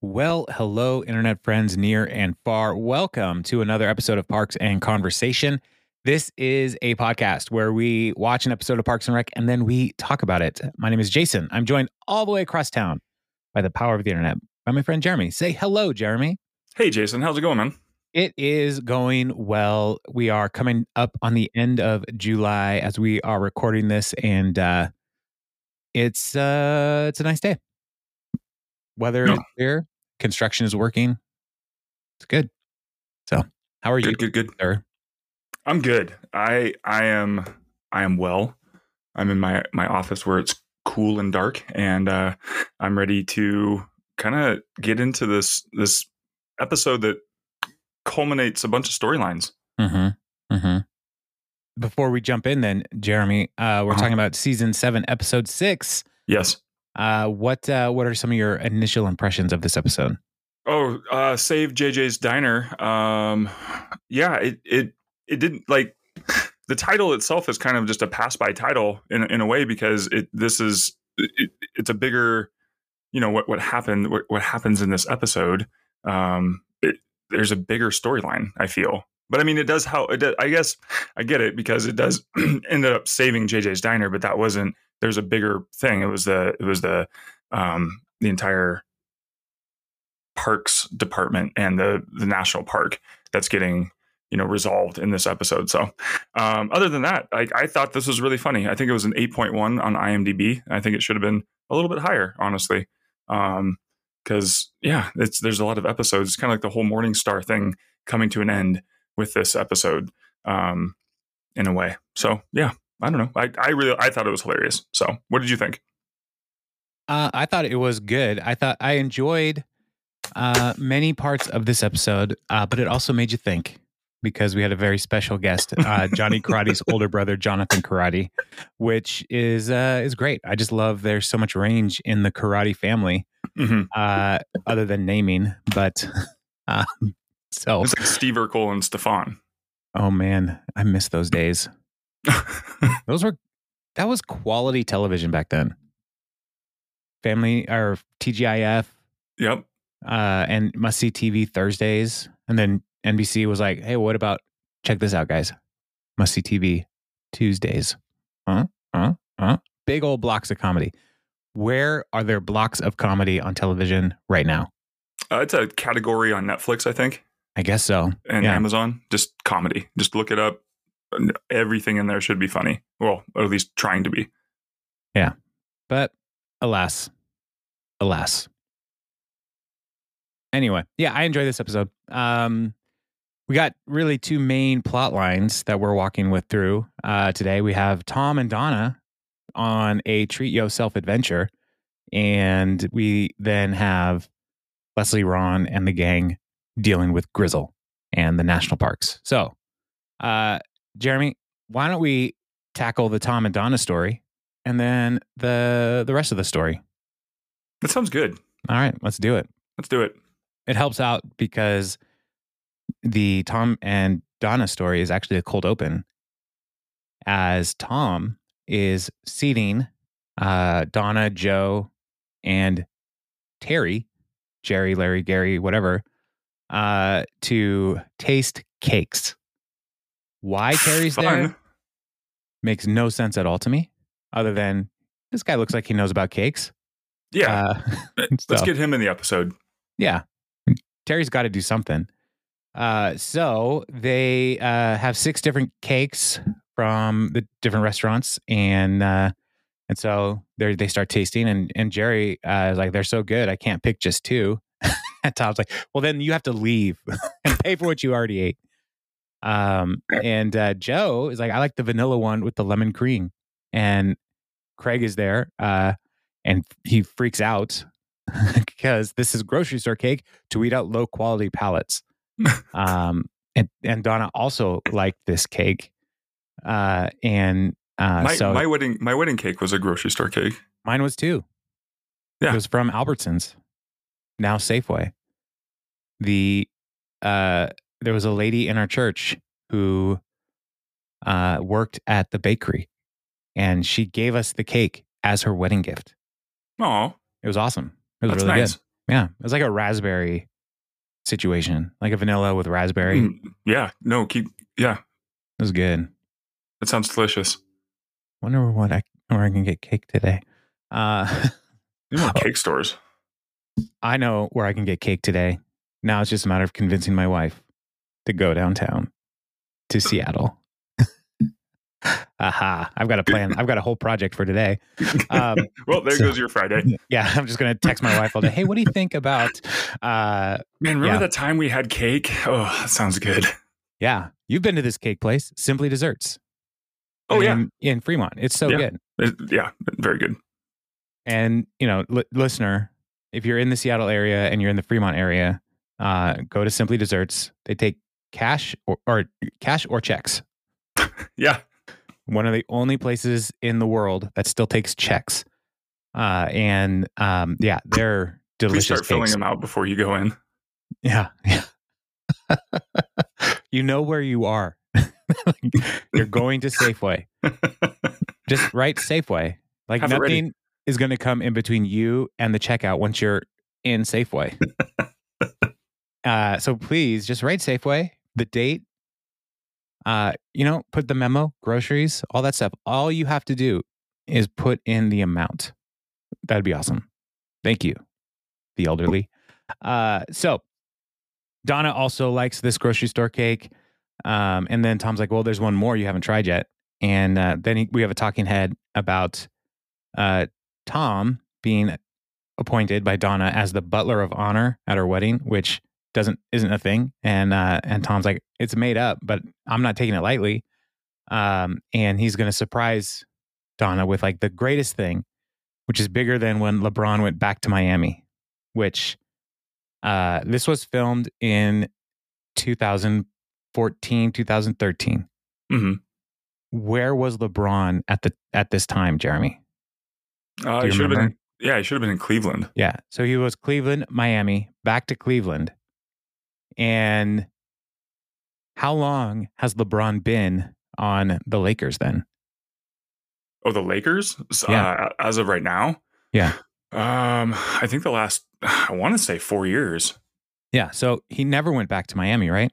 Well, hello, internet friends near and far. Welcome to another episode of Parks and Conversation. This is a podcast where we watch an episode of Parks and Rec and then we talk about it. My name is Jason. I'm joined all the way across town by the power of the internet by my friend Jeremy. Say hello, Jeremy. Hey, Jason. How's it going, man? It is going well. We are coming up on the end of July as we are recording this, and uh, it's uh, it's a nice day. Weather Yeah. is clear. Construction is working. It's good. So, how are you, Good, good, good. sir? I'm good. I I am I am well. I'm in my my office where it's cool and dark, and uh, I'm ready to kind of get into this this episode that culminates a bunch of storylines. Mm-hmm. Mm-hmm. Before we jump in, then Jeremy, uh, we're Uh-huh. talking about season seven, episode six. Yes. Uh, what uh, what are some of your initial impressions of this episode? Oh, uh, save JJ's diner. Um, yeah, it it it didn't like the title itself is kind of just a pass by title in in a way because it this is it, it's a bigger you know what what happened what, what happens in this episode. Um, it, there's a bigger storyline. I feel. But I mean, it does how it does, I guess I get it because it does ended up saving JJ's diner, but that wasn't. There's a bigger thing. It was the it was the um the entire parks department and the the national park that's getting you know resolved in this episode so um, other than that I, I thought this was really funny i think it was an 8.1 on imdb i think it should have been a little bit higher honestly because yeah it's there's a lot of episodes it's kind of like the whole Morningstar thing coming to an end with this episode um, in a way so yeah i don't know I, I really i thought it was hilarious so what did you think Uh, I thought it was good. I thought I enjoyed uh, many parts of this episode, uh, but it also made you think because we had a very special guest, uh, Johnny Karate's older brother, Jonathan Karate, which is uh, is great. I just love there's so much range in the Karate family, hmm uh, other than naming. But um, so, it's like steve urkel and stefan oh man, I miss those days. Those were that was quality television back then. Family or TGIF yep uh, and must see TV Thursdays. And then NBC was like, hey, what about check this out, guys? Must see TV Tuesdays. Huh? Huh? Huh? Big old blocks of comedy. Where are there blocks of comedy on television right now? Uh, it's a category on Netflix, I think, I guess so. and Yeah. Amazon. Just comedy. Just look it up. Everything in there should be funny. Well, or at least trying to be. Yeah. But alas, alas. Anyway, yeah, I enjoy this episode. Um, we got really two main plot lines that we're walking with through uh, today. We have Tom and Donna on a treat yourself adventure, and we then have Leslie Ron and the gang dealing with Gryzzl and the national parks. So, uh, Jeremy, why don't we tackle the Tom and Donna story and then the the rest of the story? That sounds good. All right, let's do it. Let's do it. It helps out because the Tom and Donna story is actually a cold open as Tom is seating uh, Donna, Joe, and Terry, Jerry, Larry, Gary, whatever, uh, to taste cakes. Why Terry's there makes no sense at all to me, other than this guy looks like he knows about cakes. Yeah. Uh, Let's so- get him in the episode. yeah. Terry's got to do something. Uh, so they uh, have six different cakes from the different restaurants, and uh, and so they they start tasting, and and Jerry uh, is like, they're so good, I can't pick just two. Tom's like, well, then you have to leave and pay for what you already ate. Um, and uh, Joe is like, I like the vanilla one with the lemon cream, and Craig is there, uh, and he freaks out because this is grocery store cake to weed out low quality palates. um, and and Donna also liked this cake, uh, and uh, my so my wedding my wedding cake was a grocery store cake. mine was too. Yeah. it was from Albertsons, now Safeway. The uh, there was a lady in our church who uh, worked at the bakery, and she gave us the cake as her wedding gift. Oh, It was awesome. It was that's really nice. good. Yeah, it was like a raspberry situation, like a vanilla with raspberry. Mm, yeah. No, keep. Yeah, It was good. that sounds delicious. Wonder what I where I can get cake today. Uh, You want cake stores? I know where I can get cake today. Now it's just a matter of convincing my wife to go downtown to Seattle. Aha! I've got a plan. I've got a whole project for today. Um, well, there so- goes your Friday. yeah, I'm just gonna text my wife all day. Hey, what do you think about? Uh, Man, remember Yeah. that time we had cake? Oh, that sounds good. yeah, you've been to this cake place, Simply Desserts. Oh yeah, in, in Fremont. It's so Yeah. good. It- yeah, very good. And you know, li- listener, if you're in the Seattle area and you're in the Fremont area, uh, go to Simply Desserts. They take cash or, or cash or checks. Yeah, One of the only places in the world that still takes checks. Uh, and um, yeah, they're delicious. please start filling cakes. them out before you go in. Yeah, yeah. you know where you are. you're going to Safeway. Just write Safeway. Like Have nothing is going to come in between you and the checkout once you're in Safeway. uh, so please just write Safeway, the date. Uh, you know, put the memo, groceries, all that stuff. All you have to do is put in the amount. That'd be awesome. Thank you, the elderly. Uh, so Donna also likes this grocery store cake. Um, and then Tom's like, well, there's one more you haven't tried yet. And uh, then he, we have a talking head about uh, Tom being appointed by Donna as the butler of honor at her wedding, which doesn't isn't a thing. And uh, and Tom's like, it's made up, but I'm not taking it lightly. Um, and he's going to surprise Donna with like the greatest thing, which is bigger than when LeBron went back to Miami, which uh, this was filmed in 2014, 2013. Mm-hmm. Where was LeBron at the at this time, Jeremy? Uh, Do he you should have been. yeah, he should have been in Cleveland. Yeah. So he was Cleveland, Miami, back to Cleveland. And how long has LeBron been on the Lakers then? Oh, the Lakers. Yeah. Uh, as of right now. Yeah. Um, I think the last. I want to say four years. Yeah. So he never went back to Miami, right?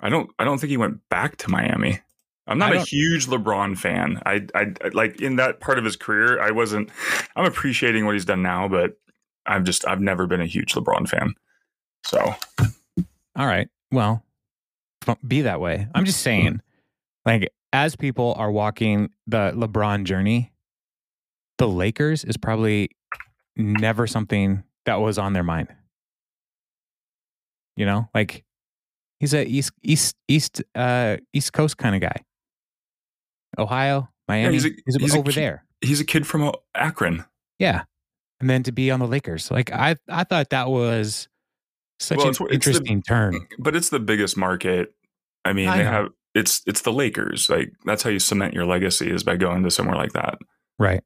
I don't. I don't think he went back to Miami. I'm not a huge LeBron fan. I, I, I like in that part of his career. I wasn't. I'm appreciating what he's done now, but I'm just. I've never been a huge LeBron fan. So All right. Well, be that way. I'm just saying, like, as people are walking the LeBron journey, the Lakers is probably never something that was on their mind. You know, like he's a east east east uh east coast kind of guy. Ohio, Miami, he's a- he's, he's a over ki- there. he's a kid from Akron. Yeah, and then to be on the Lakers, like I I thought that was such Well, an it's- it's the- interesting turn. but it's the biggest market. I mean, I they know. have it's it's the Lakers. Like that's how you cement your legacy is by going to somewhere like that. Right.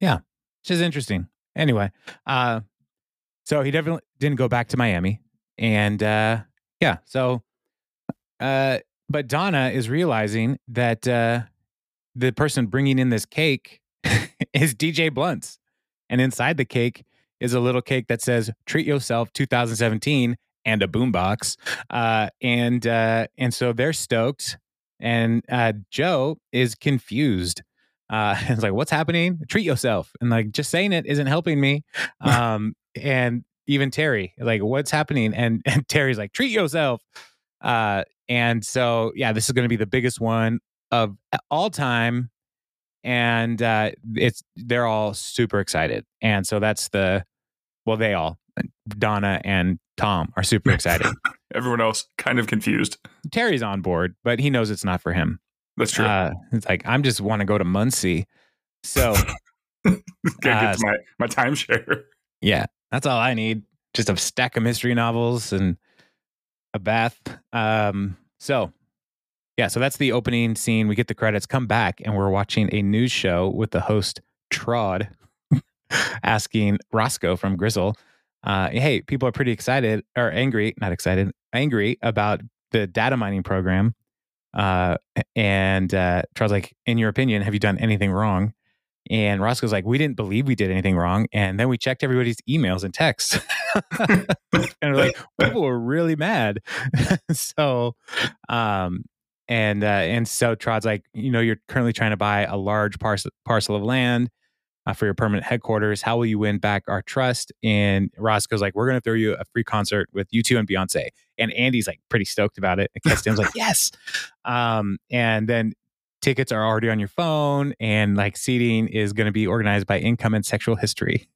Yeah. Which is interesting. Anyway, uh, so he definitely didn't go back to Miami. And uh, yeah, so, uh, but Donna is realizing that uh, the person bringing in this cake is DJ Blunts. And inside the cake is a little cake that says Treat Yourself 2017 and a boombox. Uh, and, uh, and so they're stoked. And uh, Joe is confused uh it's like what's happening treat yourself and like just saying it isn't helping me um and even terry like what's happening and, and terry's like treat yourself uh and so yeah this is going to be the biggest one of all time and uh it's they're all super excited and so that's the well they all donna and tom are super excited Everyone else kind of confused. terry's on board but he knows it's not for him That's true. uh it's like i'm just want to go to muncie so Gotta uh, get to my my timeshare. Yeah, that's all I need. Just a stack of mystery novels and a bath. Um, so yeah, so that's the opening scene. We get the credits, come back, and we're watching a news show with the host Trod asking Roscoe from Gryzzl, uh, hey, people are pretty excited or angry, not excited, angry about the data mining program. Uh, and uh, Trod's like, in your opinion, have you done anything wrong? And Roscoe's like, we didn't believe we did anything wrong. And then we checked everybody's emails and texts. and we're like, people were really mad. so, um, and uh, and so Trod's like, you know, you're currently trying to buy a large parcel parcel of land uh, for your permanent headquarters. How will you win back our trust? And Roscoe's like, we're going to throw you a free concert with U2 and Beyonce. And Andy's like pretty stoked about it. And Keston's like, yes. Um, and then tickets are already on your phone and like seating is going to be organized by income and sexual history.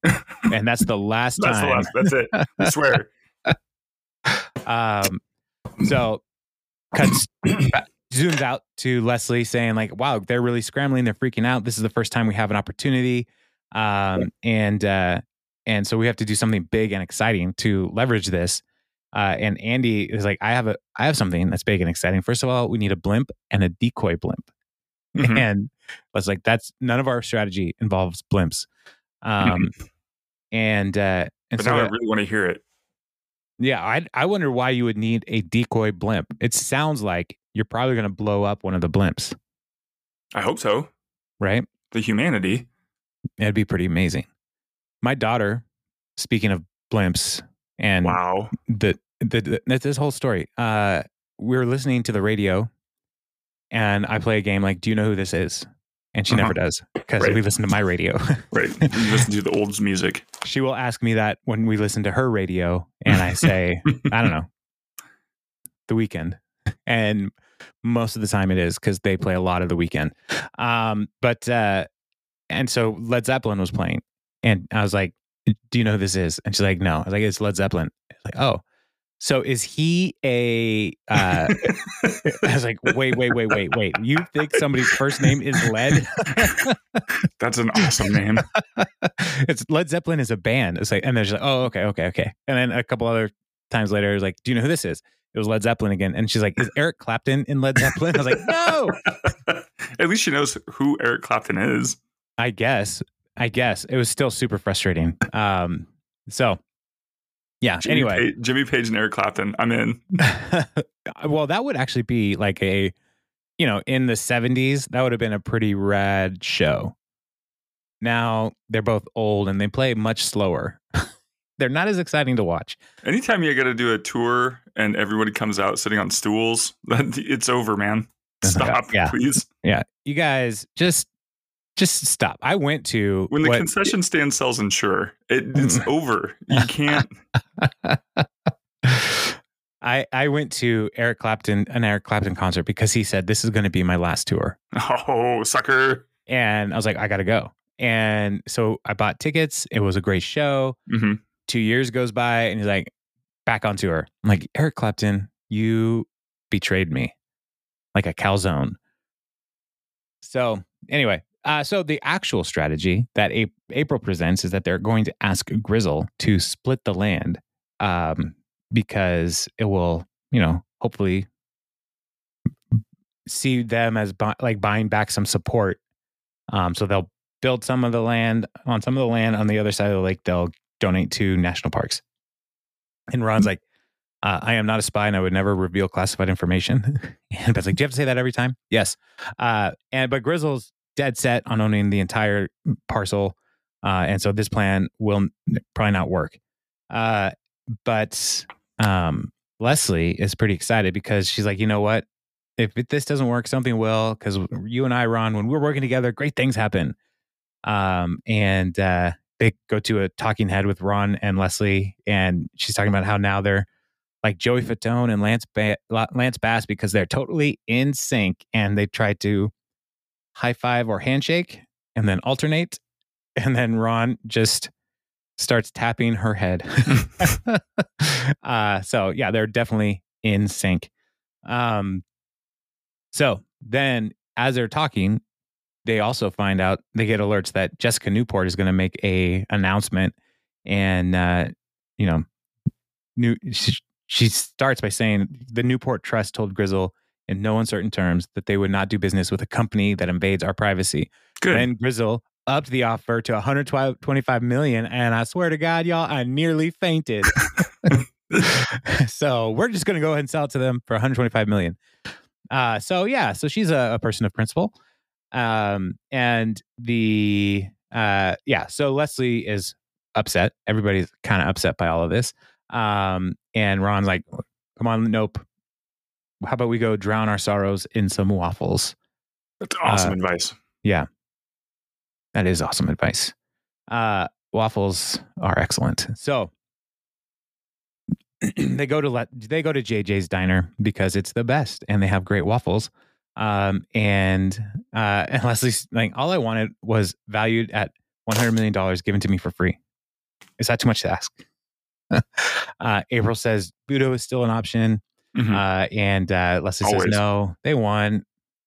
and that's the last That's the time. last. That's it. I swear. Um, so cuts zooms out to Leslie saying like, "Wow, they're really scrambling. They're freaking out. This is the first time we have an opportunity, um, and uh, and so we have to do something big and exciting to leverage this." Uh, and Andy is like, "I have a, I have something that's big and exciting. First of all, we need a blimp and a decoy blimp." Mhm. And I was like, "That's none of our strategy involves blimps." Um, and uh, and But so now I really want to hear it. yeah, I I wonder why you would need a decoy blimp. It sounds like you're probably going to blow up one of the blimps, I hope so. right? The humanity. It'd be pretty amazing. My daughter, speaking of blimps, and Wow. the, the, the this whole story, uh, we were listening to the radio, and I play a game like, "Do you know who this is?" And she Uh-huh. never does because Right. we listen to my radio. Right. You listen to the old music. she will ask me that when we listen to her radio, and I say, I don't know, the Weeknd. And most of the time it is because they play a lot of the Weeknd. Um, but, uh, and so Led Zeppelin was playing. And I was like, Do you know who this is? And she's like, No. I was like, It's Led Zeppelin. Like, Oh. So is he a? Uh, I was like, wait, wait, wait, wait, wait. You think somebody's first name is Led? That's an awesome name. it's Led Zeppelin is a band. It's like, and they're just like, oh, okay, okay, okay. And then a couple other times later, I was like, do you know who this is? It was Led Zeppelin again. And she's like, is Eric Clapton in Led Zeppelin? I was like, no. At least she knows who Eric Clapton is. I guess, I guess it was still super frustrating. Um, so yeah. Jimmy anyway, Jimmy Page and Eric Clapton. I'm in. well, that would actually be like a, you know, in the 70s, that would have been a pretty rad show. Now they're both old and they play much slower. They're not as exciting to watch. Anytime you got to do a tour and everybody comes out sitting on stools, it's over, man. Stop, Yeah. please. Yeah. You guys just just stop. I went to When the what- concession stand sells Ensure, it, it's over. You can't. I I went to Eric Clapton an Eric Clapton concert because he said this is going to be my last tour. Oh, sucker. And I was like I got to go. And so I bought tickets. It was a great show. hmm 2 years goes by and he's like back on tour. I'm like Eric Clapton, you betrayed me like a calzone. So, anyway, uh, so the actual strategy that A- April presents is that they're going to ask Gryzzl to split the land um, because it will, you know, hopefully see them as bu- like buying back some support. Um, so they'll build some of the land on some of the land on the other side of the lake. They'll donate to national parks. And Ron's like, uh, I am not a spy and I would never reveal classified information. and Beth's like, Do you have to say that every time? Yes. Uh, and but Gryzzl's dead set on owning the entire parcel. Uh, and so this plan will probably not work. Uh, but um, Leslie is pretty excited because she's like, you know what? If this doesn't work, something will. Because you and I, Ron, when we're working together, great things happen. Um, and uh, they go to a talking head with Ron and Leslie, and she's talking about how now they're like Joey Fatone and Lance ba- Lance Bass because they're totally in sync, and they try to high five or handshake and then alternate, and then Ron just starts tapping her head. uh, so yeah, they're definitely in sync. Um, so then as they're talking, they also find out they get alerts that Jessica Newport is going to make a announcement, and uh, you know, new she, she starts by saying the Newport Trust told Gryzzl in no uncertain terms that they would not do business with a company that invades our privacy. Good. Then Gryzzl upped the offer to 125 million, and I swear to God, y'all, I nearly fainted. so we're just going to go ahead and sell it to them for 125 million. Uh, so yeah, so she's a, a person of principle. Um, and the uh, yeah, so Leslie is upset. Everybody's kind of upset by all of this. Um, and Ron's like, "Come on, nope. How about we go drown our sorrows in some waffles?" That's awesome Uh, advice. Yeah, that is awesome advice. Uh, waffles are excellent. So they go to let they go to JJ's diner because it's the best and they have great waffles. Um, and uh, and Leslie's like, all I wanted was valued at one hundred million dollars given to me for free. Is that too much to ask? uh, April says Budo is still an option. Mhm. Uh, and uh, Leslie Always. says no, they won,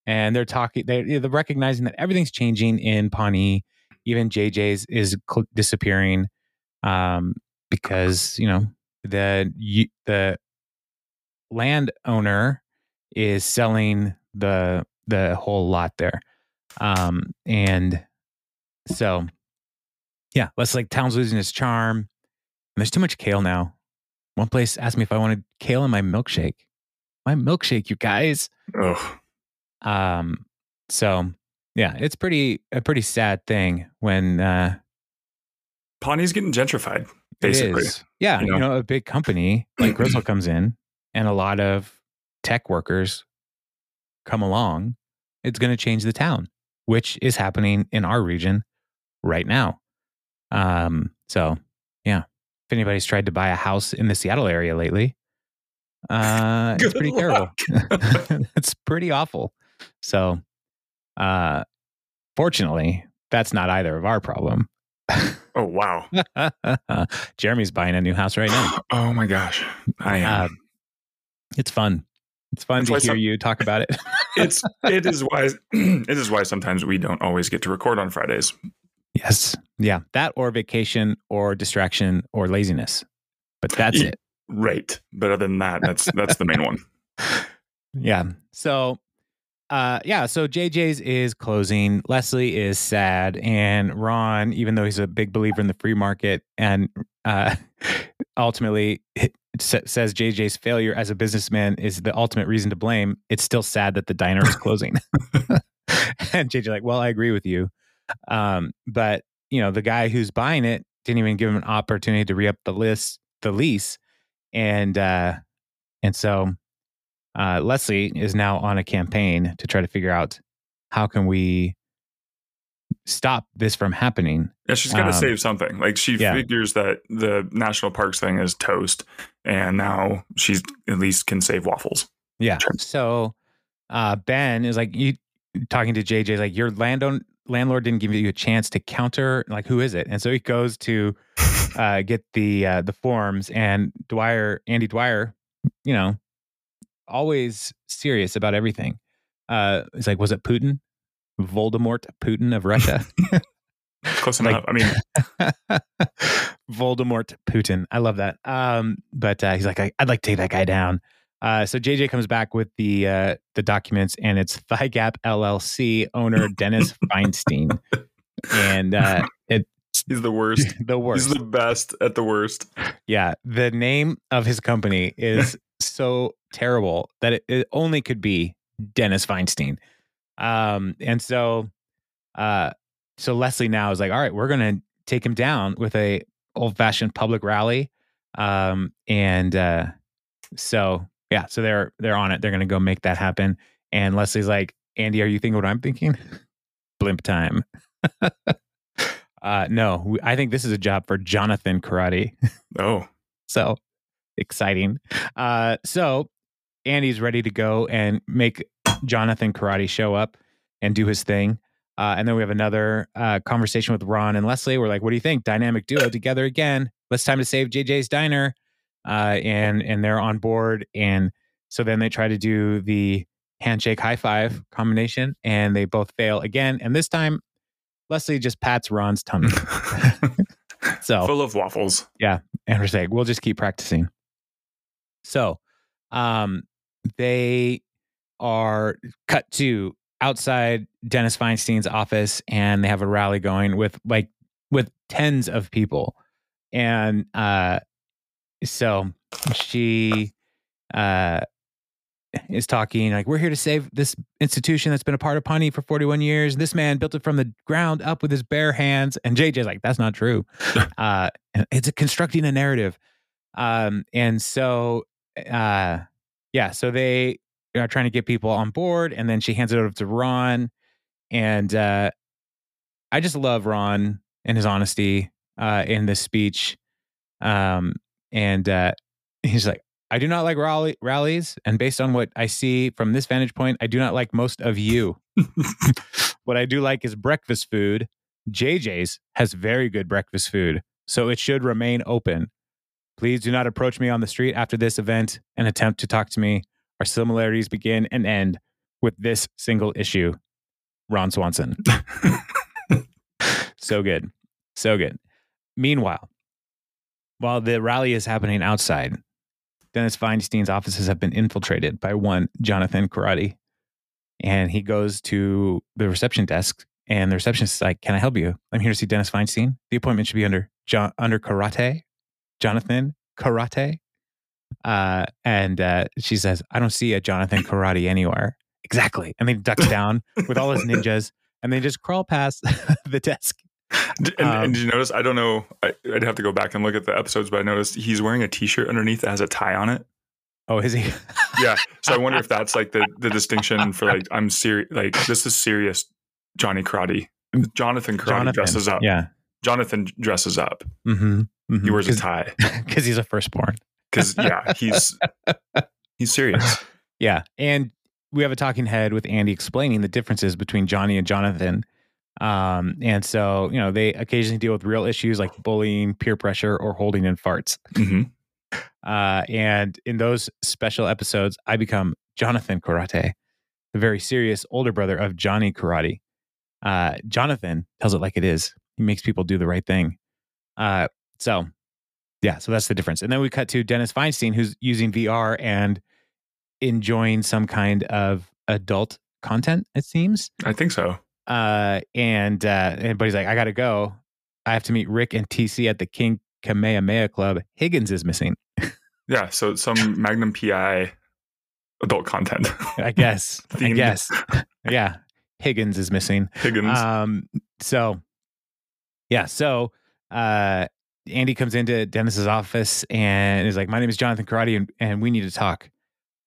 and they're talking. They're, they're recognizing that everything's changing in Pawnee. Even JJ's is cl- disappearing, um, because you know the you, the landowner is selling the the whole lot there, um, and so yeah, let's like town's losing its charm. And there's too much kale now. One place asked me if I wanted kale in my milkshake. My milkshake, you guys. Ugh. Um, so yeah, it's pretty a pretty sad thing when uh Pawnee's getting gentrified, basically. Yeah, you you know? know, a big company like Gryzzl comes in and a lot of tech workers come along, it's gonna change the town, which is happening in our region right now. Um, so yeah. If anybody's tried to buy a house in the Seattle area lately, uh, it's pretty terrible. it's pretty awful. So, uh, fortunately, that's not either of our problem. Oh wow. Jeremy's buying a new house right now. oh my gosh. I am. Uh, it's fun. It's fun to hear some- you talk about it. it's it is why it is why sometimes we don't always get to record on Fridays. yes. Yeah. That or vacation or distraction or laziness. But that's Yeah. it. Right. But other than that, that's that's the main one. Yeah. So, uh, yeah. So JJ's is closing. Leslie is sad, and Ron, even though he's a big believer in the free market, and uh, ultimately says JJ's failure as a businessman is the ultimate reason to blame. It's still sad that the diner is closing. and JJ like, well, I agree with you, um, but you know, the guy who's buying it didn't even give him an opportunity to re up the list, the lease, and uh, and so uh, Leslie is now on a campaign to try to figure out how can we stop this from happening. Yeah, she's got to Um, save something. Like she yeah. figures that the national parks thing is toast, and now she's at least can save waffles. Yeah. Sure. So uh, Ben is like you talking to JJ like your landowner landlord didn't give you a chance to counter like who is it? And so he goes to uh, get the uh, the forms and Dwyer Andy Dwyer, you know, always serious about everything. Uh, it's like was it Putin? Voldemort Putin of Russia? Close Like- enough. I mean, Voldemort Putin. I love that. Um, but uh, he's like, I, I'd like to take that guy down. Uh, so JJ comes back with the uh, the documents, and it's Thigh Gap LLC owner Dennis Feinstein, and uh, it's he's the worst. the worst. He's the best at the worst. yeah, the name of his company is so terrible that it, it only could be Dennis Feinstein. Um, and so, uh, so Leslie now is like, all right, we're gonna take him down with a old fashioned public rally. Um, and uh, so yeah, so they're they're on it. They're gonna go make that happen. And Leslie's like, Andy, are you thinking what I'm thinking? Blimp time. uh, no, we- I think this is a job for Jonathan Karate. Oh, So exciting. Uh, so Andy's ready to go and make Jonathan Karate show up and do his thing. Uh, and then we have another uh, conversation with Ron and Leslie. We're like, "What do you think? Dynamic duo together again? It's time to save JJ's diner." Uh, and and they're on board. And so then they try to do the handshake high five combination, and they both fail again. And this time, Leslie just pats Ron's tummy. So full of waffles. Yeah, and we're saying we'll just keep practicing. So, um, they are cut to outside Dennis Feinstein's office, and they have a rally going with like with tens of people, and uh, so she, uh, is talking like we're here to save this institution that's been a part of Pawnee for 41 years. This man built it from the ground up with his bare hands. And JJ's like, that's not true. uh, it's a constructing a narrative. Um, and so, uh, yeah, so they are trying to get people on board, and then she hands it over to Ron, and uh, I just love Ron and his honesty uh, in this speech. Um, and uh, he's like, I do not like rally- rallies. And based on what I see from this vantage point, I do not like most of you. what I do like is breakfast food. JJ's has very good breakfast food, so it should remain open. Please do not approach me on the street after this event and attempt to talk to me. Our similarities begin and end with this single issue. Ron Swanson. so good. So good. Meanwhile, while the rally is happening outside, Dennis Feinstein's offices have been infiltrated by one Jonathan Karate. And he goes to the reception desk, and the receptionist is like, Can I help you? I'm here to see Dennis Feinstein. The appointment should be under John, under Karate. Jonathan Karate. Uh, and uh, she says, I don't see a Jonathan Karate anywhere. Exactly. And then he ducks down with all his ninjas and they just crawl past the desk. and, Um, and did you notice? I don't know. I, I'd have to go back and look at the episodes, but I noticed he's wearing a T-shirt underneath that has a tie on it. Oh, is he? Yeah. So I wonder if that's like the the distinction for like I'm serious. Like this is serious. Johnny Karate. Jonathan Karate Jonathan. dresses up. Yeah. Jonathan dresses up. Mm-hmm. He wears a tie Because he's a firstborn. Because yeah, he's he's serious. Yeah. And we have a talking head with Andy explaining the differences between Johnny and Jonathan. Um, and so, you know, they occasionally deal with real issues like bullying, peer pressure, or holding in farts. hmm Uh, and in those special episodes, I become Jonathan Karate, the very serious older brother of Johnny Karate. Uh, Jonathan tells it like it is. He makes people do the right thing. Uh, so, yeah, so that's the difference. And then we cut to Dennis Feinstein, who's using VR and enjoying some kind of adult content, it seems. I think so. Uh, and, uh, and but he's like, I got to go. I have to meet Rick and TC at the King Kamehameha Club. Higgins is missing. Yeah. So some Magnum PI adult content. I guess. I guess. Yeah. Higgins is missing. Higgins. Um, so yeah, so uh Andy comes into Dennis's office and is like, My name is Jonathan Karate and, and we need to talk.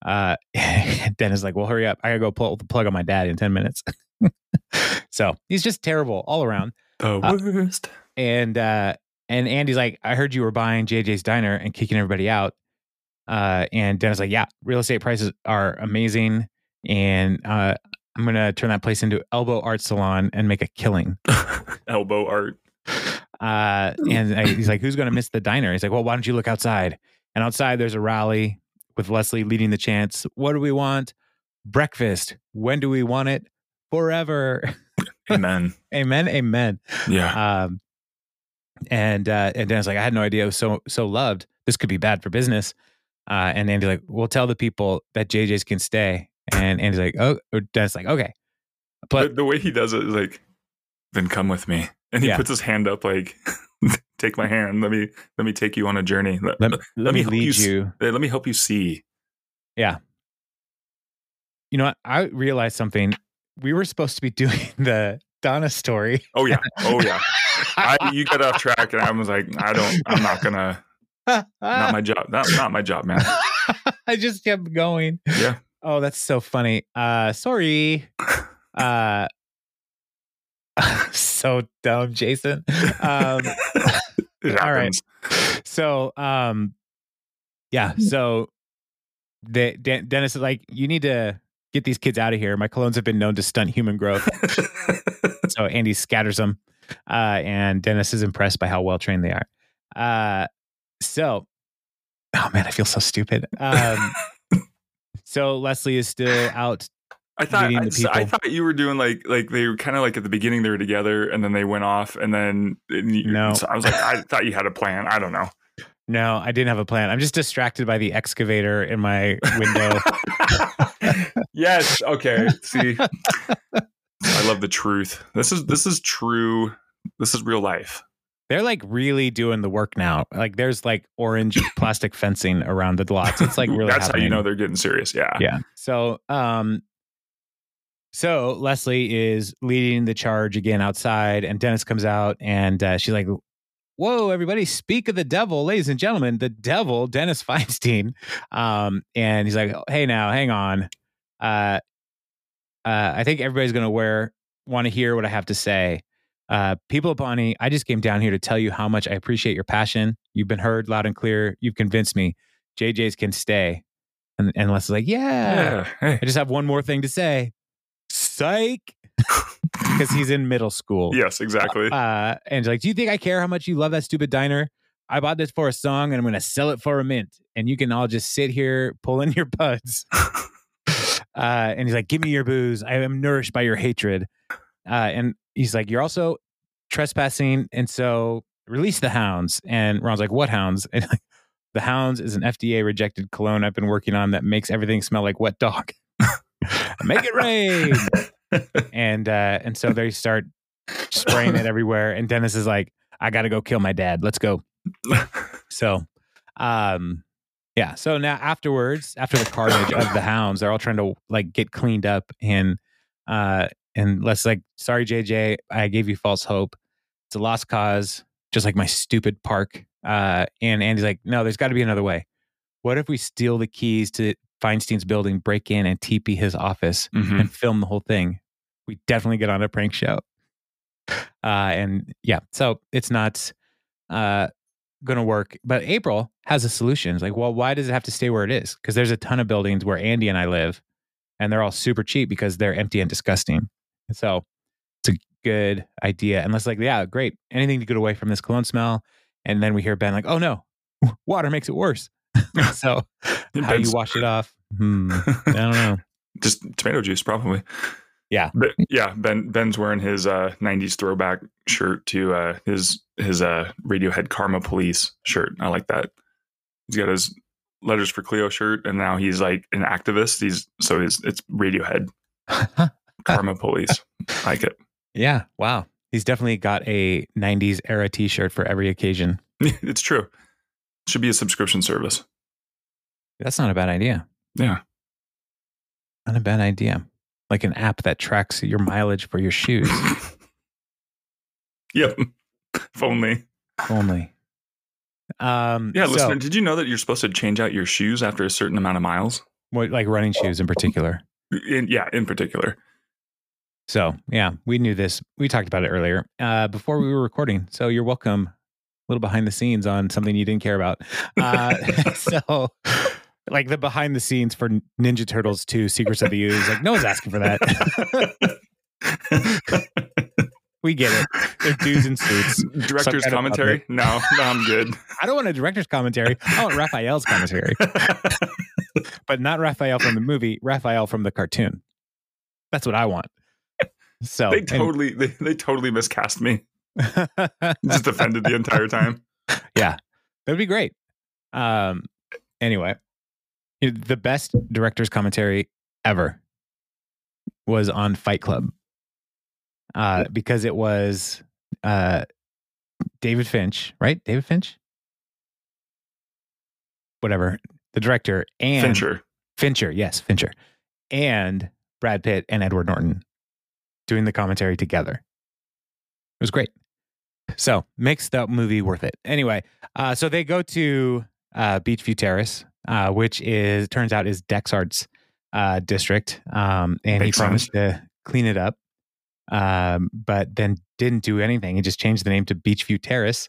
Uh Dennis is like, Well, hurry up. I gotta go pull the plug on my dad in 10 minutes. so he's just terrible all around. the uh, worst. And uh and Andy's like, I heard you were buying JJ's diner and kicking everybody out. Uh and Dennis is like, Yeah, real estate prices are amazing. And uh I'm gonna turn that place into elbow art salon and make a killing. Elbow art. Uh, and I, he's like, "Who's going to miss the diner?" He's like, "Well, why don't you look outside?" And outside, there's a rally with Leslie leading the chants. What do we want? Breakfast. When do we want it? Forever. Amen. amen. Amen. Yeah. Um, and uh, and Dan's like, I had no idea it was so so loved. This could be bad for business. Uh, and Andy's like, "We'll tell the people that JJ's can stay." And Andy's like, "Oh," Dan's like, "Okay." But the, the way he does it is like, then come with me. And he Yeah. puts his hand up like, take my hand. Let me let me take you on a journey. Let, let, let, let, me me help lead you you. let me help you see. Yeah. You know what? I realized something. We were supposed to be doing the Donna story. Oh yeah. Oh yeah. I, you got off track and I was like, I don't I'm not gonna not my job. Not not my job, man. I just kept going. Yeah. Oh, that's so funny. Uh sorry. Uh so dumb, Jason. Um all right. so um yeah, so the Den- Dennis is like, you need to get these kids out of here. My colognes have been known to stunt human growth. so Andy scatters them, uh, and Dennis is impressed by how well trained they are. Uh, so, oh man, I feel so stupid. Um, so Leslie is still out. I thought I, I thought you were doing like like they were kind of like at the beginning they were together and then they went off and then and No. so I was like I thought you had a plan. I don't know. No, I didn't have a plan. I'm just distracted by the excavator in my window. yes. Okay. See, I love the truth. This is this is true. This is real life. They're like really doing the work now. Like there's like orange plastic fencing around the lots. It's like really That's how you know they're getting serious. Yeah. Yeah. So, um, so Leslie is leading the charge again outside, and Dennis comes out, and uh, she's like, "Whoa, everybody! Speak of the devil, ladies and gentlemen, the devil, Dennis Feinstein." Um, and he's like, "Hey, now, hang on. Uh, uh, I think everybody's gonna wear want to hear what I have to say." Uh, people of Pawnee, I just came down here to tell you how much I appreciate your passion. You've been heard loud and clear. You've convinced me. JJ's can stay. And, and Leslie's like, yeah, Hey. I just have one more thing to say. Psych. Because he's in middle school. Yes, exactly. Uh, and she's like, Do you think I care how much you love that stupid diner? I bought this for a song and I'm going to sell it for a mint. And you can all just sit here, pulling your buds. Uh, and he's like, Give me your boos. I am nourished by your hatred. Uh, and he's like, You're also trespassing. And so release the hounds. And Ron's like, What hounds? And like, the hounds is an FDA rejected cologne I've been working on that makes everything smell like wet dog. Make it rain. and uh, and so they start spraying it everywhere. And Dennis is like, I got to go kill my dad. Let's go. So, um, yeah. So now afterwards, after the carnage of the hounds, they're all trying to like get cleaned up and uh and let's like, sorry, JJ, I gave you false hope. It's a lost cause, just like my stupid park. Uh, and Andy's like, no, there's got to be another way. What if we steal the keys to Feinstein's building, break in, and TP his office Mhm. and film the whole thing? We definitely get on a prank show. Uh, and yeah, so it's not uh, going to work. But April has a solution. It's like, well, why does it have to stay where it is? Because there's a ton of buildings where Andy and I live, and they're all super cheap because they're empty and disgusting. So it's a good idea. And let's like, yeah, great. Anything to get away from this cologne smell. And then we hear Ben like, oh no, water makes it worse. so And how you wash it off? Hmm, I don't know. Just tomato juice, probably. Yeah. But yeah, Ben Ben's wearing his uh 90s throwback shirt to uh his his uh Radiohead Karma Police shirt. I like that. He's got his letters for Cleo shirt and now he's like an activist. He's so his it's Radiohead Karma Police. I like it. yeah. Wow. He's definitely got a 90s era t shirt for every occasion. It's true. Should be a subscription service. That's not a bad idea. Yeah. Not a bad idea. Like an app that tracks your mileage for your shoes yep. If only. only. Um, Yeah, so, listener, did you know that you're supposed to change out your shoes after a certain amount of miles? what- like running shoes in particular. In, yeah, in particular. So yeah, we knew this. We talked about it earlier uh, before we were recording. So you're welcome. A little behind the scenes on something you didn't care about. Uh, so like the behind the scenes for Ninja Turtles 2 Secrets of the Ooze. Like no one's asking for that. we get it. They're dudes in suits. Director's of commentary? No, no, I'm good. I don't want a director's commentary. I want Raphael's commentary, but not Raphael from the movie. Raphael from the cartoon. That's what I want. So they totally they, they totally miscast me. Just offended the entire time. Yeah, that'd be great. Um, anyway, the best director's commentary ever was on Fight Club, uh, because it was uh, David Finch, right? David Finch, whatever, the director and Fincher. Fincher, yes, Fincher, and Brad Pitt and Edward Norton doing the commentary together. It was great. So makes the movie worth it. Anyway, uh, so they go to uh, Beachview Terrace, uh, which is turns out is Dexhart's uh, district, um, and Makes he promised to clean it up, um, but then didn't do anything. He just changed the name to Beachview Terrace.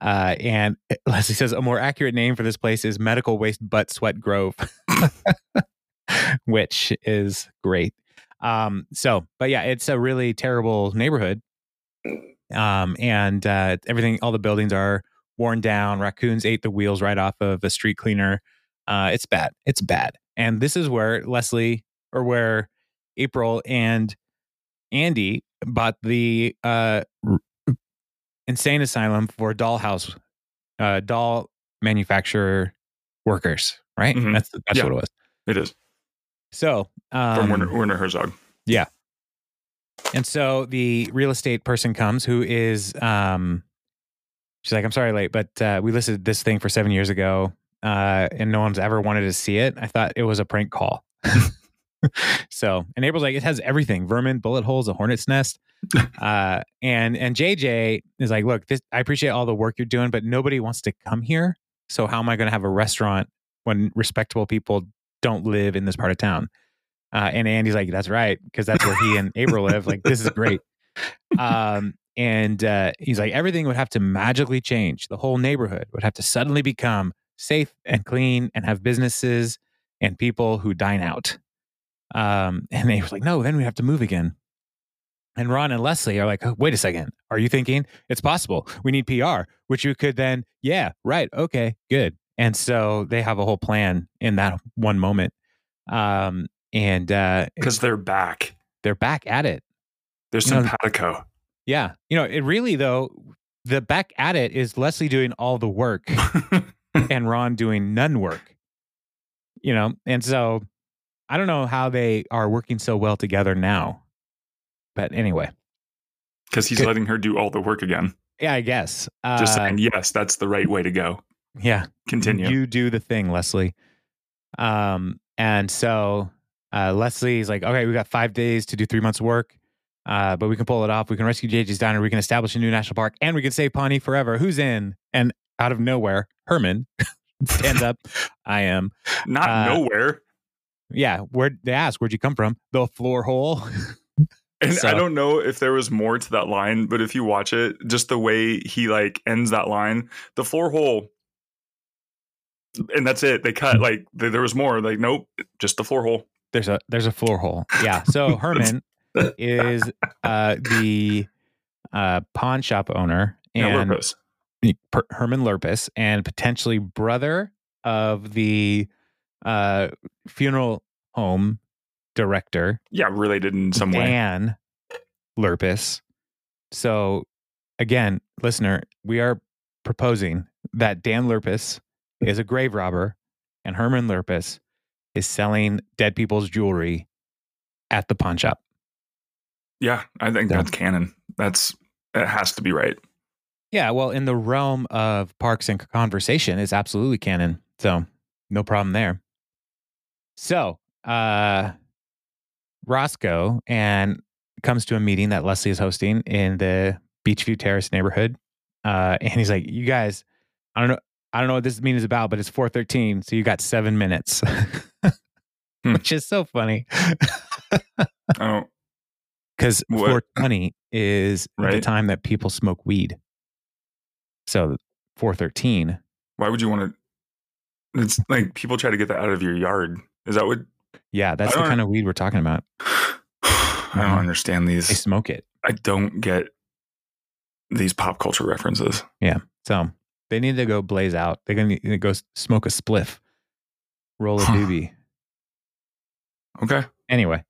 Uh, and Leslie says a more accurate name for this place is Medical Waste Butt Sweat Grove, which is great. Um, so, but yeah, it's a really terrible neighborhood. Um, and uh, everything, all the buildings are worn down. Raccoons ate the wheels right off of a street cleaner. Uh, it's bad. It's bad. And this is where Leslie or where April and Andy bought the uh, insane asylum for dollhouse, uh, doll manufacturer workers, right? Mhm. That's that's Yeah. what it was. It is. So, um, From Werner, Werner Herzog. And so the real estate person comes who is um she's like, I'm sorry, late, but uh, we listed this thing for seven years ago, uh, and no one's ever wanted to see it. I thought it was a prank call. so, and April's like, it has everything: vermin, bullet holes, a hornet's nest. Uh, and and JJ is like, look, this I appreciate all the work you're doing, but nobody wants to come here. So how am I going to have a restaurant when respectable people don't live in this part of town? Uh, and Andy's like, that's right, because that's where he and April live. Like, this is great. Um, and uh, he's like, everything would have to magically change. The whole neighborhood would have to suddenly become safe and clean and have businesses and people who dine out. Um, and they were like, no, then we have to move again. And Ron and Leslie are like, oh, wait a second. Are you thinking it's possible? We need PR, which you could then, yeah, right. Okay, good. And so they have a whole plan in that one moment. Um, and because uh, they're back, they're back at it. There's you simpatico. Know, yeah. You know, it really, though, the back at it is Leslie doing all the work and Ron doing none work. You know, and so I don't know how they are working so well together now. But anyway. Because he's Good. letting her do all the work again. Yeah, I guess. Just uh, saying, yes, that's the right way to go. Yeah. Continue. You do the thing, Leslie. Um, and so uh, Leslie's like, okay, we got five days to do three months of work. Uh, but we can pull it off. We can rescue JJ's Diner. We can establish a new national park, and we can save Pawnee forever. Who's in? And out of nowhere, Herman stands up. I am not uh, nowhere. Yeah, where they ask, where'd you come from? The floor hole. And so. I don't know if there was more to that line, but if you watch it, just the way he like ends that line, the floor hole, and that's it. They cut like there was more. Like nope, just the floor hole. There's a there's a floor hole. Yeah. So Herman is uh, the uh, pawn shop owner and Herman Lurpus, and potentially brother of the uh, funeral home director. Yeah, related in some Dan way. Dan Lurpus. So, again, listener, we are proposing that Dan Lurpus is a grave robber and Herman Lurpus is selling dead people's jewelry at the pawn shop. Yeah, I think so. that's canon. That's it has to be right. Yeah, well, in the realm of parks and conversation, is absolutely canon. So no problem there. So uh Roscoe and comes to a meeting that Leslie is hosting in the Beachview Terrace neighborhood. Uh, and he's like, "You guys, I don't know, I don't know what this meeting is about, but it's 4:13, so you got seven minutes," hmm. which is so funny. oh, because 420 is right? the time that people smoke weed. So 413. Why would you want to? It's like people try to get that out of your yard. Is that what? Yeah, that's the kind of weed we're talking about. I don't uh-huh. understand these. They smoke it. I don't get these pop culture references. Yeah. So they need to go blaze out. They're going to go smoke a spliff, roll a doobie. Okay. Anyway,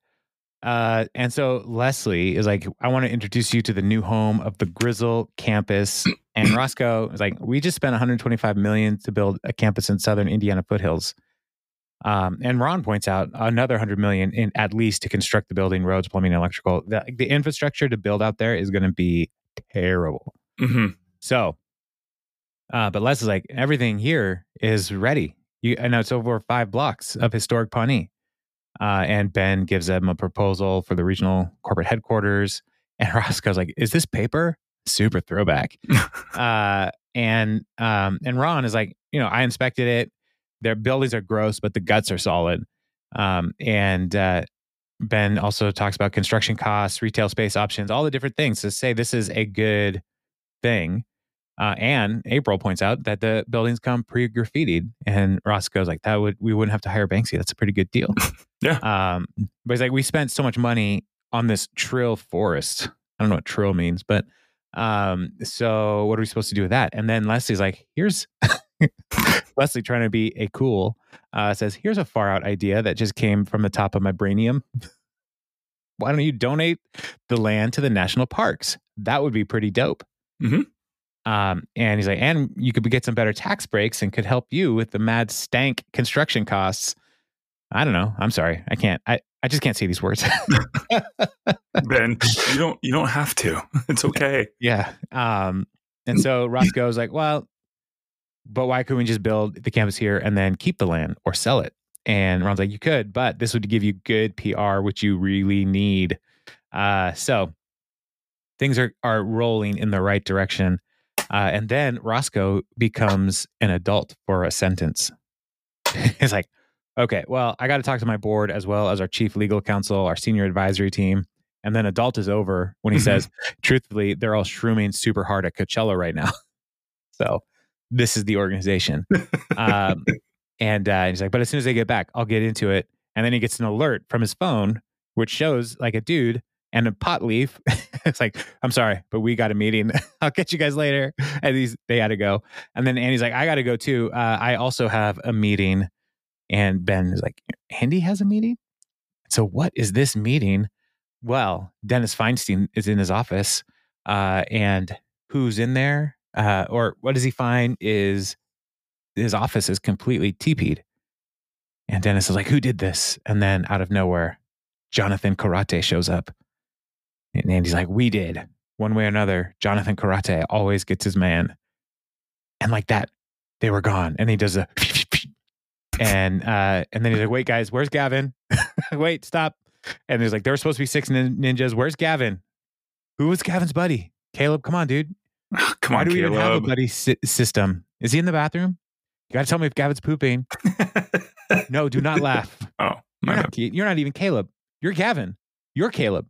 uh, and so Leslie is like, I want to introduce you to the new home of the Gryzzl campus. And Roscoe is like, we just spent 125 million to build a campus in southern Indiana foothills. Um, and Ron points out another 100 million in at least to construct the building, roads, plumbing, electrical. The, the infrastructure to build out there is going to be terrible. Mm-hmm. So, uh, but Les is like, everything here is ready. You, I know it's over five blocks of historic Pawnee. Uh, and Ben gives them a proposal for the regional corporate headquarters. And Roscoe's like, "Is this paper?" Super throwback. uh, and um, and Ron is like, you know, I inspected it. Their buildings are gross, but the guts are solid. Um, and uh, Ben also talks about construction costs, retail space options, all the different things to say this is a good thing. Uh, and April points out that the buildings come pre-graffitied, and Ross goes like, "That would we wouldn't have to hire Banksy. That's a pretty good deal." yeah. Um, but he's like, "We spent so much money on this trill forest. I don't know what trill means, but um, so what are we supposed to do with that?" And then Leslie's like, "Here's Leslie trying to be a cool uh, says, "Here's a far out idea that just came from the top of my brainium." Why don't you donate the land to the national parks? That would be pretty dope. Mm-hmm. Um, and he's like, and you could get some better tax breaks and could help you with the mad stank construction costs. I don't know. I'm sorry. I can't. I, I just can't say these words. ben, you don't you don't have to. It's okay. Yeah. Um, And so Roscoe's like, well, but why couldn't we just build the campus here and then keep the land or sell it? And Ron's like, you could, but this would give you good PR, which you really need. Uh, so things are are rolling in the right direction. Uh, and then Roscoe becomes an adult for a sentence. He's like, okay, well, I got to talk to my board as well as our chief legal counsel, our senior advisory team. And then adult is over when he says, truthfully, they're all shrooming super hard at Coachella right now. so this is the organization. um, and uh, he's like, but as soon as they get back, I'll get into it. And then he gets an alert from his phone, which shows like a dude and a pot leaf. it's like, I'm sorry, but we got a meeting. I'll catch you guys later. And these they had to go. And then Andy's like, I got to go too. Uh, I also have a meeting. And Ben is like, Andy has a meeting. So what is this meeting? Well, Dennis Feinstein is in his office, uh, and who's in there? Uh, or what does he find is his office is completely teepeed. And Dennis is like, Who did this? And then out of nowhere, Jonathan Karate shows up. And Andy's like, We did. One way or another, Jonathan Karate always gets his man. And like that, they were gone. And he does a and uh and then he's like, Wait, guys, where's Gavin? Wait, stop. And he's like, There were supposed to be six nin- ninjas. Where's Gavin? Who was Gavin's buddy? Caleb, come on, dude. Come Why on, do we even have a buddy sy- system? Is he in the bathroom? You got to tell me if Gavin's pooping. No, do not laugh. oh, my You're not, you're not even Caleb. You're Gavin. You're Caleb.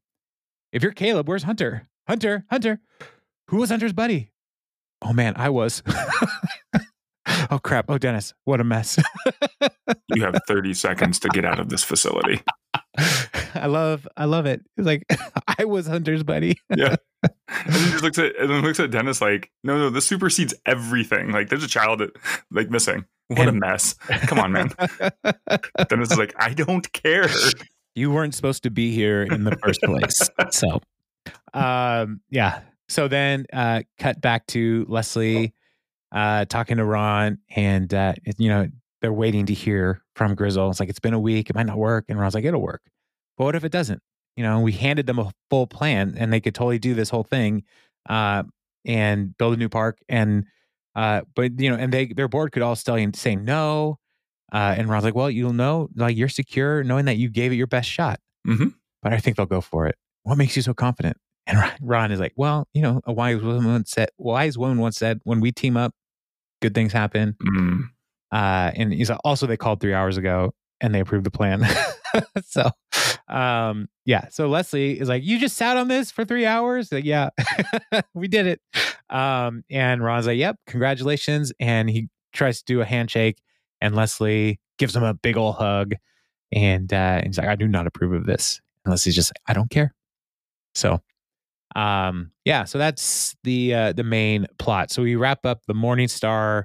If you're Caleb, where's Hunter? Hunter, Hunter. Who was Hunter's buddy? Oh man, I was. oh crap. Oh Dennis, what a mess. you have 30 seconds to get out of this facility. I love, I love it. It's like I was Hunter's buddy. Yeah. And he just looks at and then looks at Dennis like, no, no, this supersedes everything. Like there's a child that like missing. What a mess. Come on, man. Dennis is like, I don't care. You weren't supposed to be here in the first place. so, um, yeah. So then, uh, cut back to Leslie, uh, talking to Ron, and uh, you know they're waiting to hear from Gryzzl. It's like it's been a week; it might not work, and Ron's like, "It'll work." But what if it doesn't? You know, we handed them a full plan, and they could totally do this whole thing, uh, and build a new park, and uh, but you know, and they their board could all still say no. Uh, and Ron's like, well, you'll know, like you're secure knowing that you gave it your best shot. Mhm. But I think they'll go for it. What makes you so confident? And Ron- is like, well, you know, a wise woman once said, wise woman once said, when we team up, good things happen. Mm. Uh, and he's like, also they called three hours ago and they approved the plan. so, um, yeah. So Leslie is like, you just sat on this for three hours. Like, yeah, we did it. Um, and Ron's like, yep, congratulations. And he tries to do a handshake, and Leslie gives him a big old hug. And uh, he's like, I do not approve of this. And Leslie's just like, I don't care. So, um, yeah. So that's the uh, the main plot. So we wrap up the Morningstar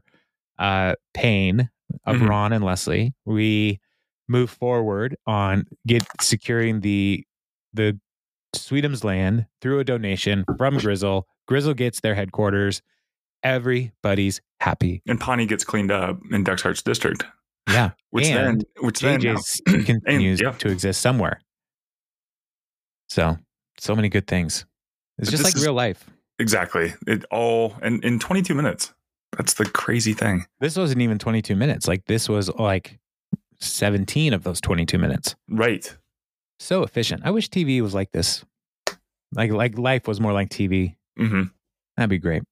uh, pain of Mhm. Ron and Leslie. We move forward on get securing the the Sweetums land through a donation from Gryzzl. Gryzzl gets their headquarters. Everybody's happy. And Pawnee gets cleaned up in Dexhart's district. Yeah. Which then And which then now- JJ's continues yeah. to exist somewhere. So, so many good things. It's But just like is- real life. Exactly. It all and in 22 minutes. That's the crazy thing. This wasn't even 22 minutes. Like this was like 17 of those 22 minutes. Right. So efficient. I wish TV was like this. Like like life was more like TV. hmm That'd be great.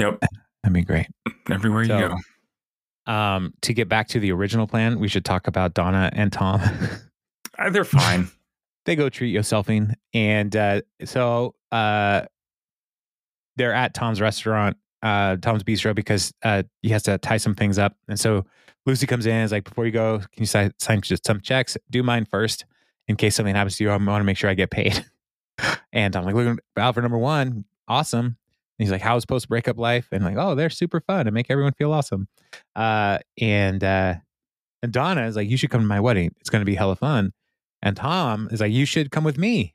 Yep. That'd be great. Everywhere So- you go. Um, to get back to the original plan, we should talk about Donna and Tom. Uh, They're fine. they go treat yourselfing, and uh, so uh, they're at Tom's restaurant, uh, Tom's Bistro, because uh, he has to tie some things up. And so Lucy comes in, and is like, "Before you go, can you sign, sign just some checks? Do mine first, in case something happens to you. I want to make sure I get paid." and I'm like, "Look, out for number one, awesome." He's like, "How's post breakup life?" And like, "Oh, they're super fun and make everyone feel awesome." Uh, and uh, and Donna is like, "You should come to my wedding. It's going to be hella fun." And Tom is like, you should come with me.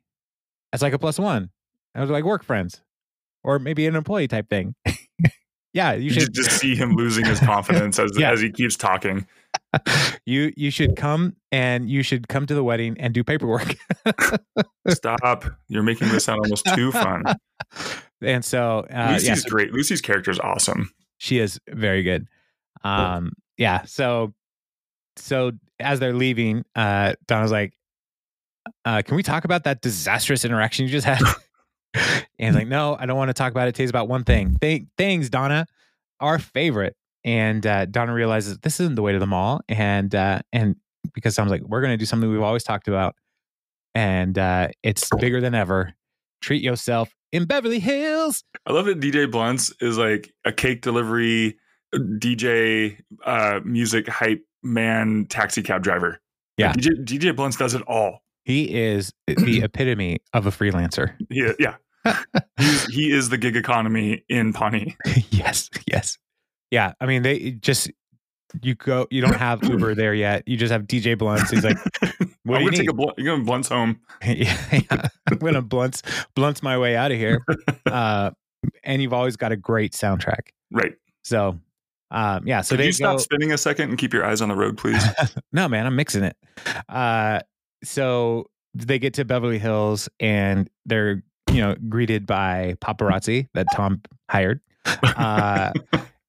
That's like a plus one. I was like, work friends or maybe an employee type thing. yeah, you You should should just see him losing his confidence as, Yeah. as he keeps talking. you you should come and you should come to the wedding and do paperwork. Stop. You're making this sound almost too fun. And so uh, Lucy's yeah, so great. Lucy's character is awesome. she is very good. Um, yeah. So, so as they're leaving, uh, Donna's like, uh, "Can we talk about that disastrous interaction you just had?" and like, "No, I don't want to talk about it. Today's about one thing. Th- things, Donna, our favorite." And uh, Donna realizes this isn't the way to the mall, and uh, and because Tom's like, "We're going to do something we've always talked about, and uh, it's bigger than ever. Treat yourself in Beverly Hills." I love that DJ Blunts is like a cake delivery DJ uh, music hype man taxi cab driver. Yeah. Like, DJ, DJ Blunts does it all. He is the epitome of a freelancer. Yeah, yeah. He is the gig economy in Pawnee. yes, yes. Yeah, I mean they just you go you don't have Uber there yet. You just have DJ Blunts. He's like, What I'm do you gonna take need? a blunt. You're going Blunts home. yeah, yeah. I'm gonna blunts blunts my way out of here. Uh and you've always got a great soundtrack. Right. So um yeah, so Could they you stop go spinning a second and keep your eyes on the road, please? no man i'm mixing it uh so they get to beverly hills and they're you know greeted by paparazzi that tom hired uh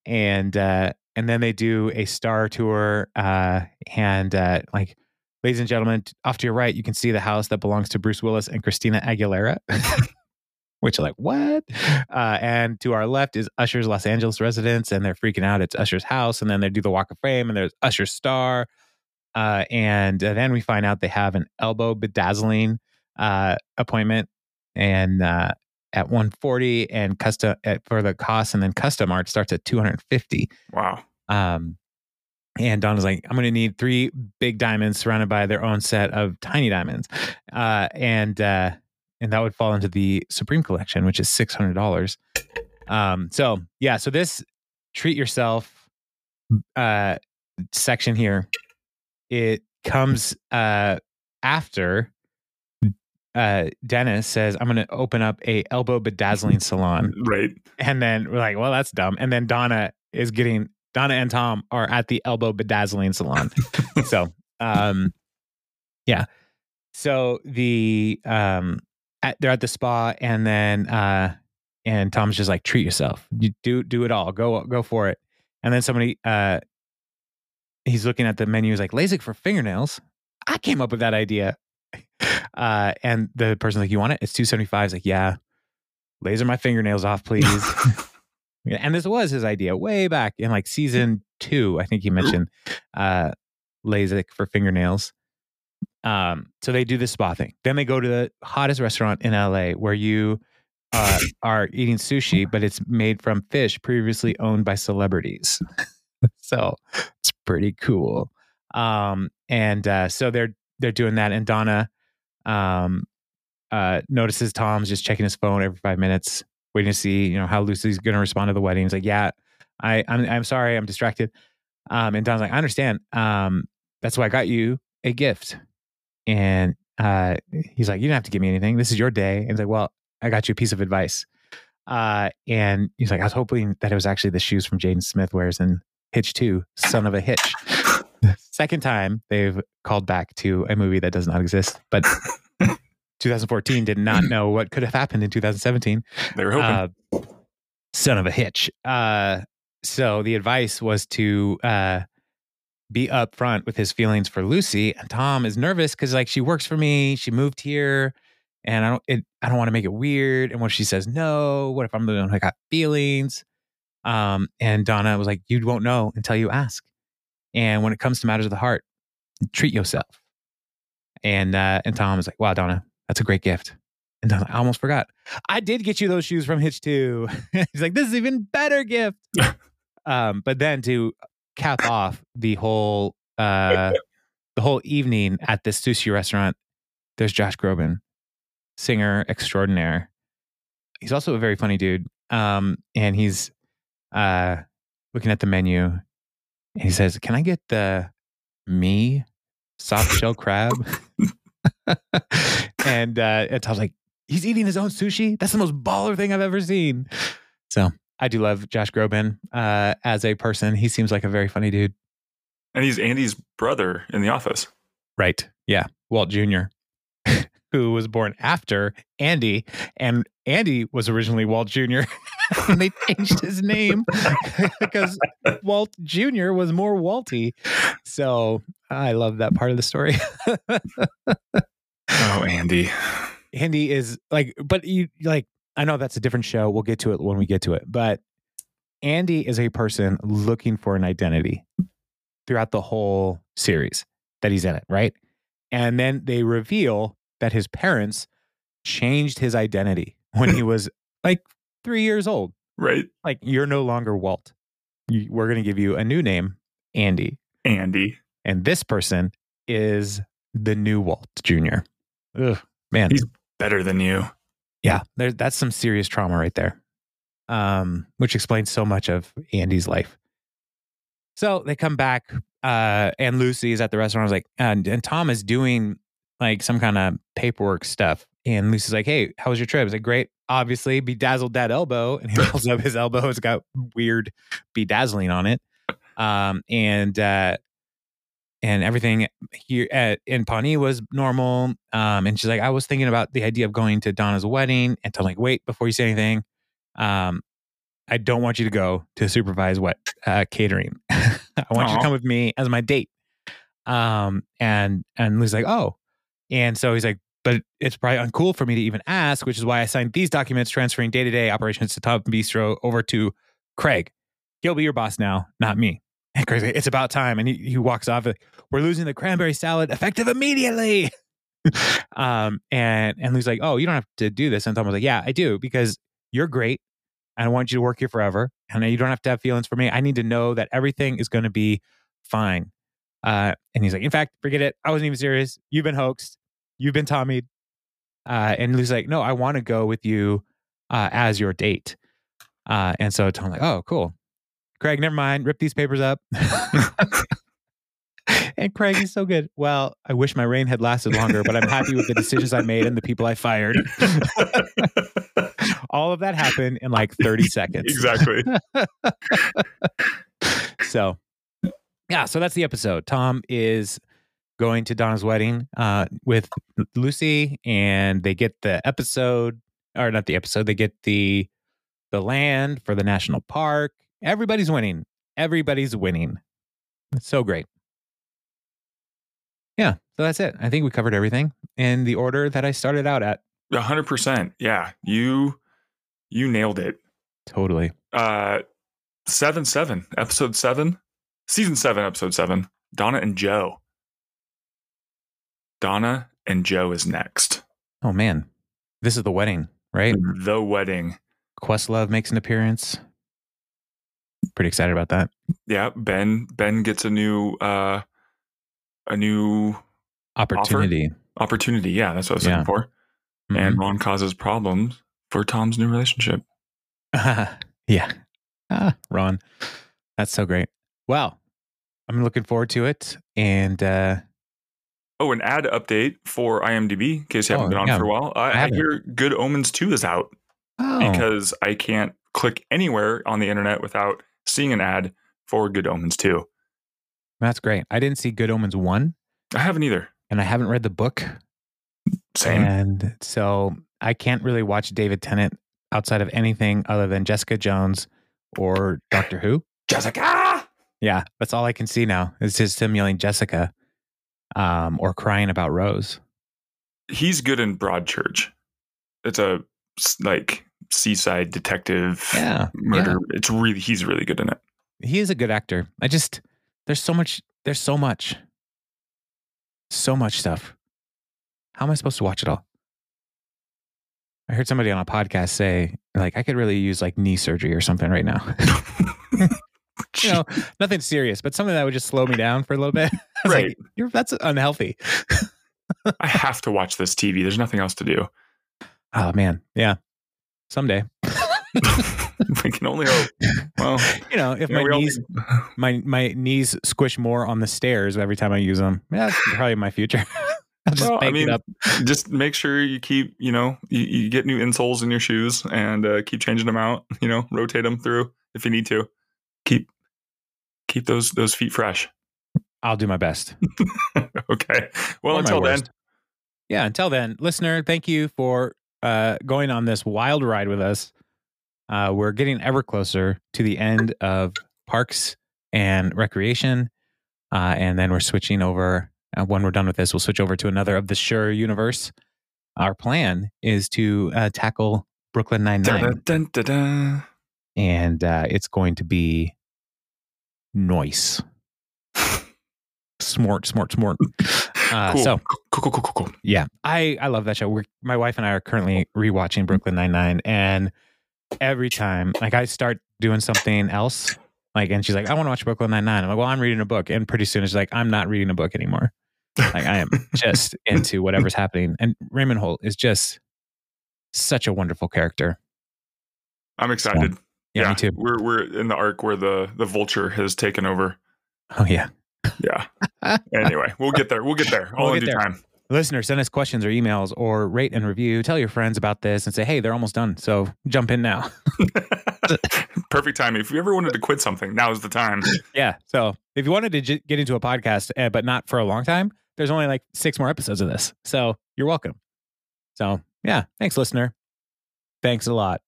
and uh and then they do a star tour uh and uh like ladies and gentlemen off to your right you can see the house that belongs to bruce willis and christina aguilera which are like what? Uh and to our left is usher's los angeles residence and they're freaking out it's usher's house and then they do the walk of fame and there's usher's star uh and uh, then we find out they have an elbow bedazzling uh appointment and uh at 140 and custom at, for the cost and then custom art starts at 250 wow. um, and Donna's like, I'm going to need three big diamonds surrounded by their own set of tiny diamonds. Uh, and, uh, and that would fall into the Supreme collection, which is $600. Um, so yeah, so this treat yourself, uh, section here, it comes, uh, after, uh, Dennis says, I'm going to open up a elbow bedazzling salon. Right. And then we're like, well, that's dumb. And then Donna is getting Donna and Tom are at the elbow bedazzling salon. so um yeah. So the um at, they're at the spa and then uh and Tom's just like treat yourself. You do do it all. Go go for it. And then somebody uh he's looking at the menu he's like LASIK for fingernails. I came up with that idea. Uh and the person's like, You want it? It's 275. He's like, Yeah. Laser my fingernails off, please. And this was his idea way back in like season two. I think he mentioned uh, LASIK for fingernails. Um, so they do the spa thing. Then they go to the hottest restaurant in LA where you uh, are eating sushi, but it's made from fish previously owned by celebrities. so it's pretty cool. Um, and uh, so they're they're doing that, and Donna um, uh, notices Tom's just checking his phone every five minutes waiting to see you know how Lucy's going to respond to the wedding. He's like, yeah, I I'm I'm sorry, I'm distracted. Um, and Don's like, I understand. Um, that's why I got you a gift. And uh, he's like, you don't have to give me anything. This is your day. And he's like, well, I got you a piece of advice. Uh, and he's like, I was hoping that it was actually the shoes from Jaden Smith wears in Hitch Two, Son of a Hitch. Second time they've called back to a movie that does not exist, but 2014 did not know what could have happened in 2017. They were hoping. Uh, son of a hitch. Uh, so the advice was to uh, be upfront with his feelings for Lucy. And Tom is nervous because like she works for me, she moved here, and I don't it, I don't want to make it weird. And what if she says no? What if I'm the one who got feelings? Um, and Donna was like, "You won't know until you ask." And when it comes to matters of the heart, treat yourself. And uh, and Tom was like, "Wow, Donna, that's a great gift." And Donna's like, I almost forgot. I did get you those shoes from Hitch too. He's like, this is even better gift. um, but then to cap off the whole uh the whole evening at this sushi restaurant, there's Josh Groban, singer extraordinaire. He's also a very funny dude. Um, and he's uh looking at the menu he says, Can I get the me soft shell crab? and uh and Tom's like, he's eating his own sushi. That's the most baller thing I've ever seen. So I do love Josh Groban uh, as a person. He seems like a very funny dude. and he's Andy's brother in the office. Right. Yeah. Walt Jr., who was born after Andy, and Andy was originally Walt Jr. and they changed his name because Walt Jr. was more Walty. So I love that part of the story. oh, Andy. Andy is like, but you like, I know that's a different show. We'll get to it when we get to it. But Andy is a person looking for an identity throughout the whole series that he's in it, right? And then they reveal that his parents changed his identity when he was like three years old. Right. Like, you're no longer Walt. You, we're going to give you a new name, Andy. Andy. And this person is the new Walt Jr. Ugh, man. He's better than you. Yeah, there, that's some serious trauma right there, um, which explains so much of Andy's life. So they come back, uh, and Lucy is at the restaurant. I was like, and, and Tom is doing like some kind of paperwork stuff. And Lucy's like, hey, how was your trip? I was like, great. Obviously, bedazzled that elbow. And he pulls up his elbow. It's got weird bedazzling on it. Um, and, uh, and everything here at, in Pawnee was normal. Um, and she's like, I was thinking about the idea of going to Donna's wedding. And Tom's like, wait, before you say anything, um, I don't want you to go to supervise what uh, catering. I want Aww. you to come with me as my date. Um, and and Lou's like, oh, and so he's like, but it's probably uncool for me to even ask, which is why I signed these documents transferring day to day operations to Tom Bistro over to Craig. He'll be your boss now, not me. And Craig's like, it's about time. And he, he walks off. We're losing the cranberry salad effective immediately. um, and and Lou's like, oh, you don't have to do this. And Tom was like, yeah, I do because you're great. I want you to work here forever. And you don't have to have feelings for me. I need to know that everything is going to be fine. Uh, and he's like, in fact, forget it. I wasn't even serious. You've been hoaxed. You've been Tommy. Uh, and Lou's like, no, I want to go with you uh, as your date. Uh, and so Tom's like, oh, cool. Craig, never mind. Rip these papers up. and Craig is so good. Well, I wish my reign had lasted longer, but I'm happy with the decisions I made and the people I fired. All of that happened in like 30 seconds. Exactly. so, yeah, so that's the episode. Tom is going to Donna's wedding uh, with Lucy, and they get the episode, or not the episode, they get the the land for the national park. Everybody's winning. Everybody's winning. It's so great. Yeah, so that's it. I think we covered everything in the order that I started out at. A hundred percent. Yeah, you you nailed it. Totally. Uh, seven seven episode seven, season seven episode seven. Donna and Joe. Donna and Joe is next. Oh man, this is the wedding, right? The wedding. Questlove makes an appearance. Pretty excited about that. Yeah, Ben Ben gets a new uh a new opportunity. Offer. Opportunity, yeah, that's what I was yeah. looking for. Mm-hmm. And Ron causes problems for Tom's new relationship. Yeah. Ah, Ron. That's so great. Well, I'm looking forward to it. And uh Oh, an ad update for IMDb in case you haven't oh, been on yeah. for a while. I, I, I hear Good Omens 2 is out oh. because I can't click anywhere on the internet without seeing an ad for Good Omens 2. That's great. I didn't see Good Omens 1. I haven't either. And I haven't read the book. Same. And so I can't really watch David Tennant outside of anything other than Jessica Jones or Doctor Who. Jessica! Yeah, that's all I can see now. It's just him yelling Jessica um, or crying about Rose. He's good in Broadchurch. It's a like seaside detective yeah, murder. Yeah. It's really he's really good in it. He is a good actor. I just there's so much there's so much so much stuff. How am I supposed to watch it all? I heard somebody on a podcast say like I could really use like knee surgery or something right now. you know, nothing serious, but something that would just slow me down for a little bit. right. Like, that's unhealthy. I have to watch this TV. There's nothing else to do. Oh man. Yeah. Someday. we can only hope. Well, you know, if my knees, my my knees squish more on the stairs every time I use them, yeah, that's probably my future. just well, I mean, just make sure you keep, you know, you, you get new insoles in your shoes and uh, keep changing them out. You know, rotate them through if you need to. Keep keep those those feet fresh. I'll do my best. okay. Well, or until then, yeah, until then, listener, thank you for uh, going on this wild ride with us. Uh, we're getting ever closer to the end of parks and recreation. Uh, and then we're switching over. Uh, when we're done with this, we'll switch over to another of the Schur universe. Our plan is to uh, tackle Brooklyn Nine Nine, and uh, it's going to be noise. Smort, smort, smort. Uh, cool. So cool, cool, cool, cool, cool. yeah, I I love that show. We're, my wife and I are currently rewatching Brooklyn Nine Nine, and every time, like I start doing something else, like, and she's like, "I want to watch Brooklyn Nine Nine. I'm like, "Well, I'm reading a book," and pretty soon she's like, "I'm not reading a book anymore. Like, I am just into whatever's happening." And Raymond Holt is just such a wonderful character. I'm excited. Yeah, me too. We're we're in the arc where the the vulture has taken over. Oh yeah, Yeah. anyway, we'll get there. We'll get there. All We'll in due there. time. listeners, send us questions or emails, or rate and review. Tell your friends about this, and say, "Hey, they're almost done." So jump in now. Perfect timing. If you ever wanted to quit something, now is the time. Yeah. So if you wanted to j- get into a podcast, uh, but not for a long time, there's only like six more episodes of this. So you're welcome. So yeah, thanks, listener. Thanks a lot.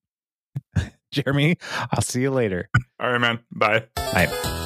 Jeremy, I'll see you later. All right, man. Bye. Bye.